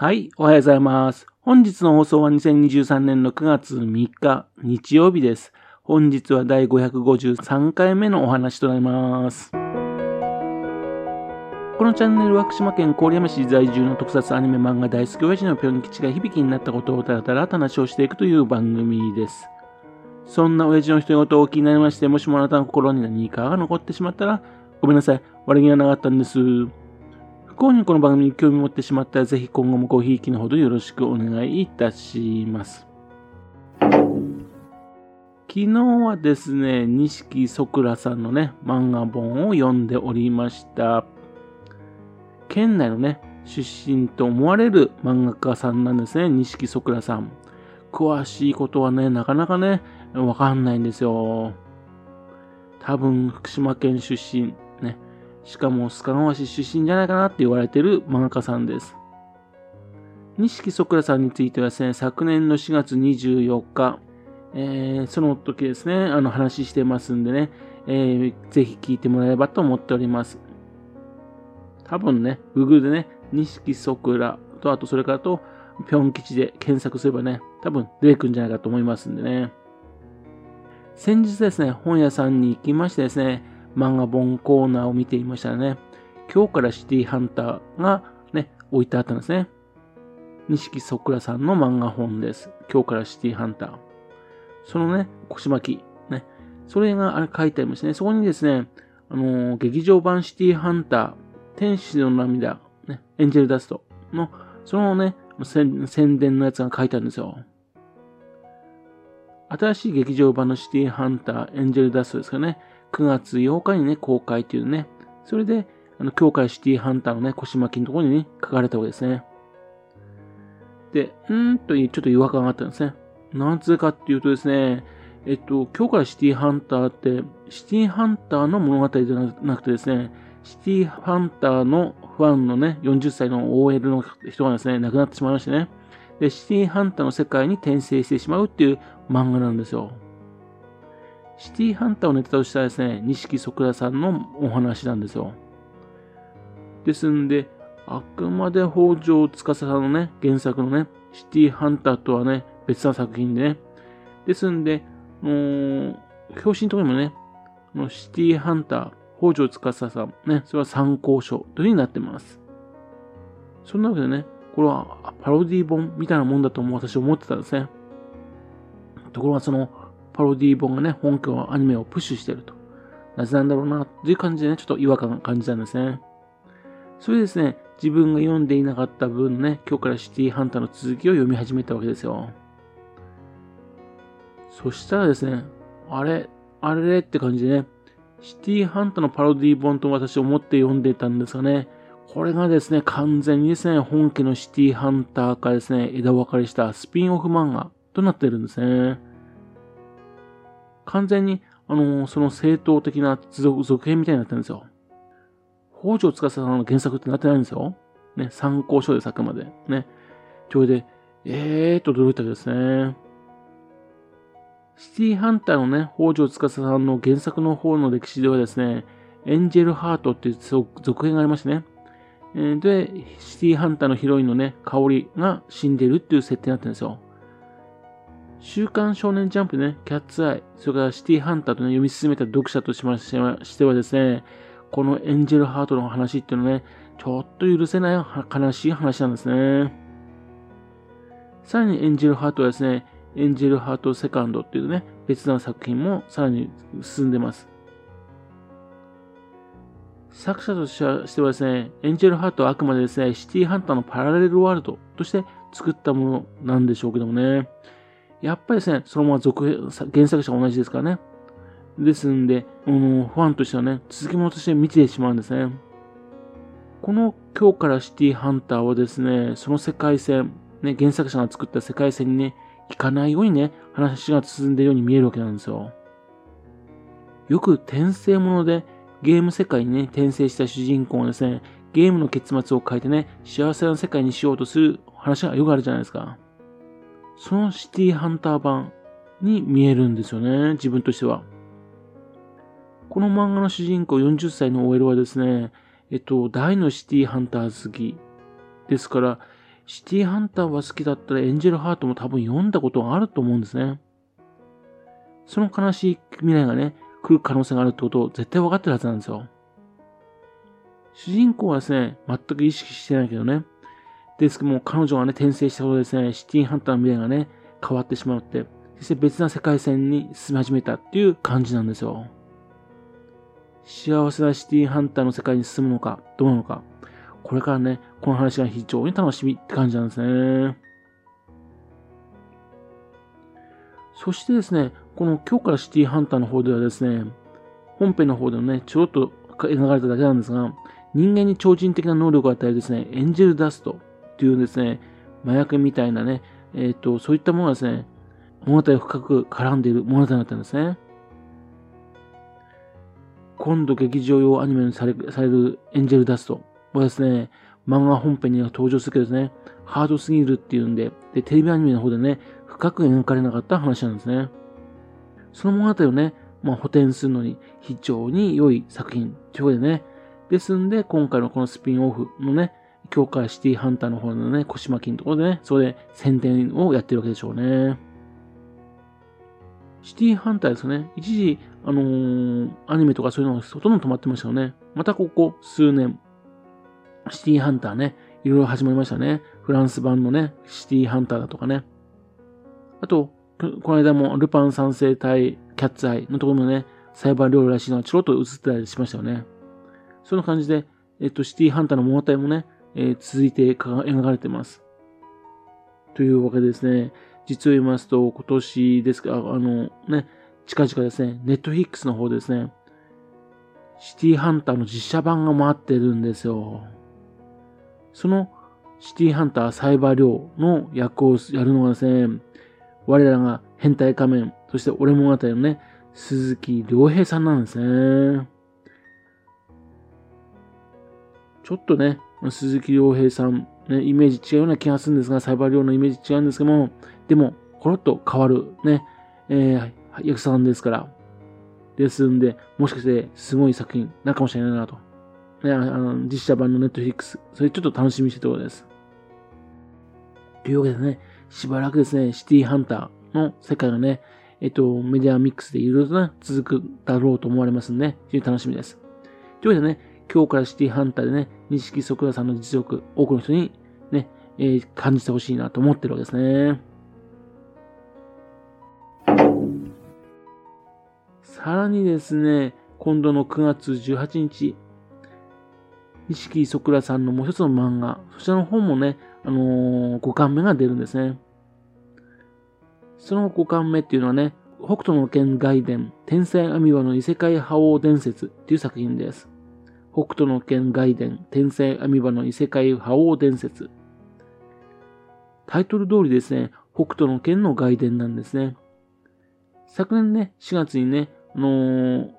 はい、おはようございます。本日の放送は2023年の9月3日、日曜日です。本日は第553回目のお話となります。このチャンネルは福島県郡山市在住の特撮アニメ漫画大好き親父のぴょん吉が響きになったことをたらたら話をしていくという番組です。そんな親父の人事を気になりまして、もしもあなたの心に何かが残ってしまったら、ごめんなさい。悪気がなかったんです。幸にこの番組に興味持ってしまったら、ぜひ今後もごひいきのほどよろしくお願いいたします。昨日はですね、錦そくらさんのね、漫画本を読んでおりました。県内のね、出身と思われる漫画家さんなんですね、錦そくらさん。詳しいことはね、なかなかね、わかんないんですよ。多分、福島県出身、しかも須賀川市出身じゃないかなって言われてる漫画家さんです。錦そくらさんについてはですね、昨年の4月24日、えー、その時ですね、あの話してますんでね、えー、ぜひ聞いてもらえればと思っております。多分ね、Google でね、錦そくらと、あとそれからと、ぴょん吉で検索すればね、多分出てくるんじゃないかと思いますんでね。先日ですね、本屋さんに行きましてですね、漫画本コーナーを見ていましたらね、今日からシティハンターがね、置いてあったんですね。錦そくらさんの漫画本です。今日からシティハンター。そのね、腰巻き、ね、それがあれ書いてありますね。そこにですね、あのー、劇場版シティハンター、天使の涙、ね、エンジェルダストの、そのね、宣伝のやつが書いてあるんですよ。新しい劇場版のシティハンター、エンジェルダストですかね。9月8日にね、公開っていうね。それで、あの、今日からシティハンターのね、腰巻きのところにね、書かれたわけですね。で、うーんとちょっと違和感があったんですね。なぜかっていうとですね、えっと、今日からシティハンターって、シティハンターの物語ではなくてですね、シティハンターのファンのね、40歳の OL の人がですね、亡くなってしまいましてね。で、シティハンターの世界に転生してしまうっていう漫画なんですよ。シティハンターをネタとしたですね、錦ソクラさんのお話なんですよ。ですんで、あくまで北条司さんのね、原作のね、シティハンターとはね、別な作品でね。ですんで、表紙のところにもね、のシティハンター、北条司さん、ね、それは参考書というふうになってます。そんなわけでね、これはパロディ本みたいなもんだと私思ってたんですね。ところがそのパロディ本がね、本家のアニメをプッシュしてると。なぜなんだろうな、という感じでね、ちょっと違和感を感じたんですね。それでですね、自分が読んでいなかった分ね、今日からシティハンターの続きを読み始めたわけですよ。そしたらですね、あれ、あれれって感じでね、シティハンターのパロディ本と私思って読んでたんですがね、これがですね、完全にですね、本家のシティハンターからですね、枝分かれしたスピンオフ漫画となってるんですね。完全に、あのー、その正当的な続編みたいになってるんですよ。北条司さんの原作ってなってないんですよ。ね、参考書で作まで。ね。それで、えーっと驚いたわけですね。シティハンターのね、北条司さんの原作の方の歴史ではですね、エンジェルハートっていう続編がありましてね。で、シティハンターのヒロインのね、香りが死んでるっていう設定になってるんですよ。週刊少年ジャンプね、キャッツアイ、それからシティハンターとね、読み進めた読者としましてはですね、このエンジェルハートの話っていうのはね、ちょっと許せない悲しい話なんですね。さらにエンジェルハートはですね、エンジェルハートセカンドっていうね、別な作品もさらに進んでます。作者としてはですね、エンジェルハートはあくまでですね、シティハンターのパラレルワールドとして作ったものなんでしょうけどもね。やっぱりですね、そのまま続編、原作者同じですからね。ですんで、うん、ファンとしてはね、続きものとして見てしまうんですね。この今日からシティハンターはですね、その世界線、ね、原作者が作った世界線にね、行かないようにね、話が進んでいるように見えるわけなんですよ。よく転生ものでゲーム世界にね、転生した主人公がですね、ゲームの結末を変えてね、幸せな世界にしようとする話がよくあるじゃないですか。そのシティハンター版に見えるんですよね、自分としては。この漫画の主人公40歳の OL はですね、えっと、大のシティハンター好き。ですから、シティハンターは好きだったらエンジェルハートも多分読んだことがあると思うんですね。その悲しい未来がね、来る可能性があるってことを絶対分かってるはずなんですよ。主人公はですね、全く意識してないけどね。ですけども、彼女がね、転生したことですね、シティハンターの未来がね、変わってしまって、そして別な世界線に進み始めたっていう感じなんですよ。幸せなシティハンターの世界に進むのか、どうなのか。これからね、この話が非常に楽しみって感じなんですね。そしてですね、この今日からシティハンターの方ではですね、本編の方でもね、ちょろっと描かれただけなんですが、人間に超人的な能力を与えるですね、エンジェルダストっていうですね、麻薬みたいなね、えっ、ー、と、そういったものがですね、物語を深く絡んでいる物語になったんですね。今度劇場用アニメにされされるエンジェルダストはですね、漫画本編には登場するけどですね、ハードすぎるっていうんで、で、テレビアニメの方でね、深く描かれなかった話なんですね。その物語をね、まあ、補填するのに非常に良い作品ということでね、ですんで、今回のこのスピンオフのね、強化シティハンターの方のね、腰巻きのところでね、そこで宣伝をやってるわけでしょうね。シティハンターですよね。一時、あのー、アニメとかそういうのがほとんど止まってましたよね。またここ数年、シティハンターね、いろいろ始まりましたね。フランス版のね、シティハンターだとかね。あと、この間もルパン三世対キャッツアイのところもね、サイバー料理らしいのがちょろっと映ってたりしましたよね。そんな感じで、えっと、シティハンターの物語もね、え、続いて描かれてます。というわけですね、実を言いますと、今年ですか、あのね、近々ですね、ネットフィックスの方ですね、シティハンターの実写版が待ってるんですよ。そのシティハンターサイバー寮の役をやるのがですね、我らが変態仮面、そして俺物語のね、鈴木亮平さんなんですね。ちょっとね、鈴木亮平さん、ね、イメージ違うような気がするんですが、サイバー寮のイメージ違うんですけども、でも、コロッと変わるね、えー、役者さんですから。ですんで、もしかしてすごい作品なるかもしれないなと。ね、あの実写版のネットフリックス、それちょっと楽しみにしてたところです。というわけでね、しばらくですね、シティハンターの世界がね、えっと、メディアミックスでいろいろとね、続くだろうと思われますんで、非常に楽しみです。というわけでね、今日からシティハンターでね、錦ソクラさんの実力、多くの人にね、えー、感じてほしいなと思ってるわけですね。さらにですね、今度の9月18日、錦ソクラさんのもう一つの漫画、そちらの本もね、あのー、5巻目が出るんですね。その5巻目っていうのはね、北斗の剣外伝、天才アミバの異世界覇王伝説っていう作品です。北斗の剣外伝、天才アミバの異世界覇王伝説。タイトル通りですね、北斗の剣の外伝なんですね。昨年ね、4月にね、あのー、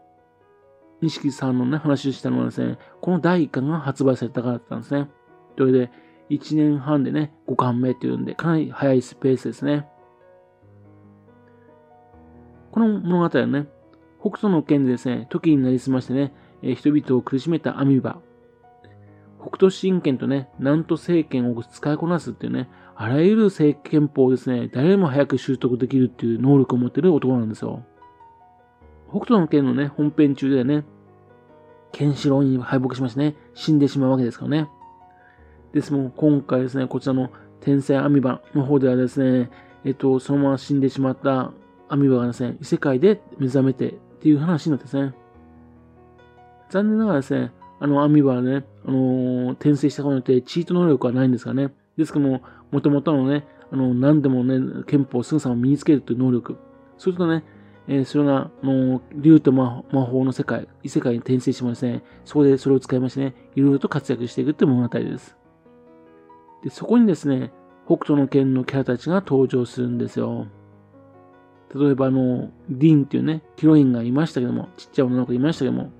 錦さんのね、話をしたのはですね、この第1巻が発売されたからだったんですね。というわけで、1年半でね、5巻目っていうんで、かなり早いスペースですね。この物語はね、北斗の剣でですね、時になりすましてね、え人々を苦しめたアミバ。北斗神剣とね、南都政権を使いこなすっていうね、あらゆる政権法をですね、誰も早く習得できるっていう能力を持ってる男なんですよ。北斗の剣のね、本編中でね、ケンシロウに敗北しましてね、死んでしまうわけですからね。ですもん、今回ですね、こちらの天才アミバの方ではですね、えっと、そのまま死んでしまったアミバがですね、異世界で目覚めてっていう話になってですね。残念ながらですね、あのアミバはね、あのー、転生したことによってチート能力はないんですがね。ですけども、もともとのね、あの、何でもね、憲法すぐさま身につけるという能力。それとね、えー、それが、あの、竜と魔法の世界、異世界に転生してもですね、そこでそれを使いましてね、いろいろと活躍していくという物語です。で、そこにですね、北斗の剣のキャラたちが登場するんですよ。例えばあの、ディーンっていうね、ヒロインがいましたけども、ちっちゃい女の子いましたけども、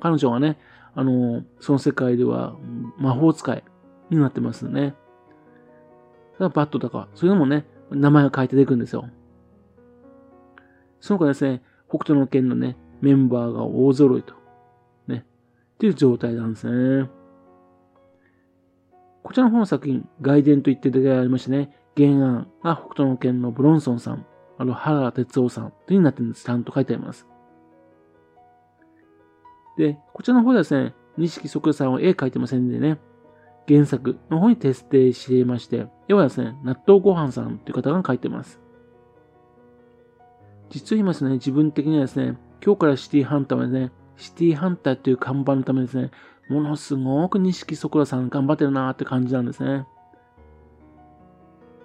彼女がね、あの、その世界では魔法使いになってますね。だバットとか、そういうのもね、名前が書いて出てくるんですよ。その他ですね、北斗の剣のね、メンバーが大揃いと。ね。っていう状態なんですね。こちらの方の作品、外伝と言って出ありましてね、原案が北斗の剣のブロンソンさん、あの、原哲夫さんというになってるんです。ちゃんと書いてあります。で、こちらの方ではですね、錦即さんは絵描いてませんでね、原作の方に徹底していまして、絵はですね、納豆ご飯さんという方が描いてます。実は今ですね、自分的にはですね、今日からシティハンターはですね、シティハンターという看板のためですね、ものすごく錦そこらさん頑張ってるなーって感じなんですね。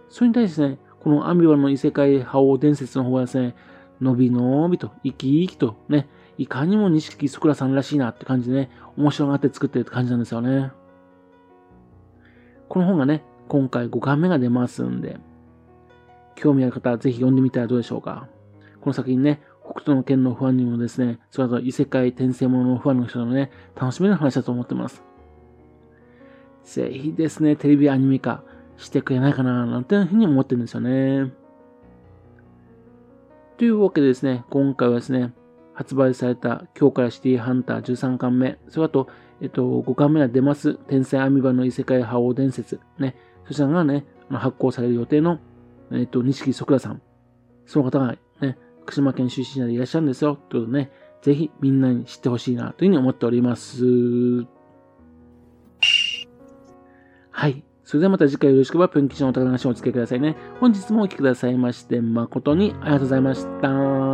それに対してね、このアンビバの異世界覇王伝説の方はですね、のびのびと、生き生きとね、いかにも錦そこらさんらしいなって感じでね、面白がって作ってるって感じなんですよね。この本がね、今回5巻目が出ますんで、興味ある方はぜひ読んでみたらどうでしょうか。この作品ね、北斗の剣のファンにもですね、それと異世界転生もののファンの人もね、楽しめる話だと思ってます。ぜひですね、テレビアニメ化してくれないかな、なんていうふうに思ってるんですよね。というわけでですね、今回はですね、発売された今日からシティハンター13巻目、それと、えっと、5巻目が出ます、天才アミバの異世界覇王伝説、ね、そちらがね、発行される予定の、えっと、錦そくらさん、その方がね、福島県出身者でいらっしゃるんですよ。ということでね、ぜひみんなに知ってほしいなというふうに思っております。はい。それではまた次回よろしければ、ぷん吉のお宝話をお付けくださいね。本日もお聴きくださいまして、誠にありがとうございました。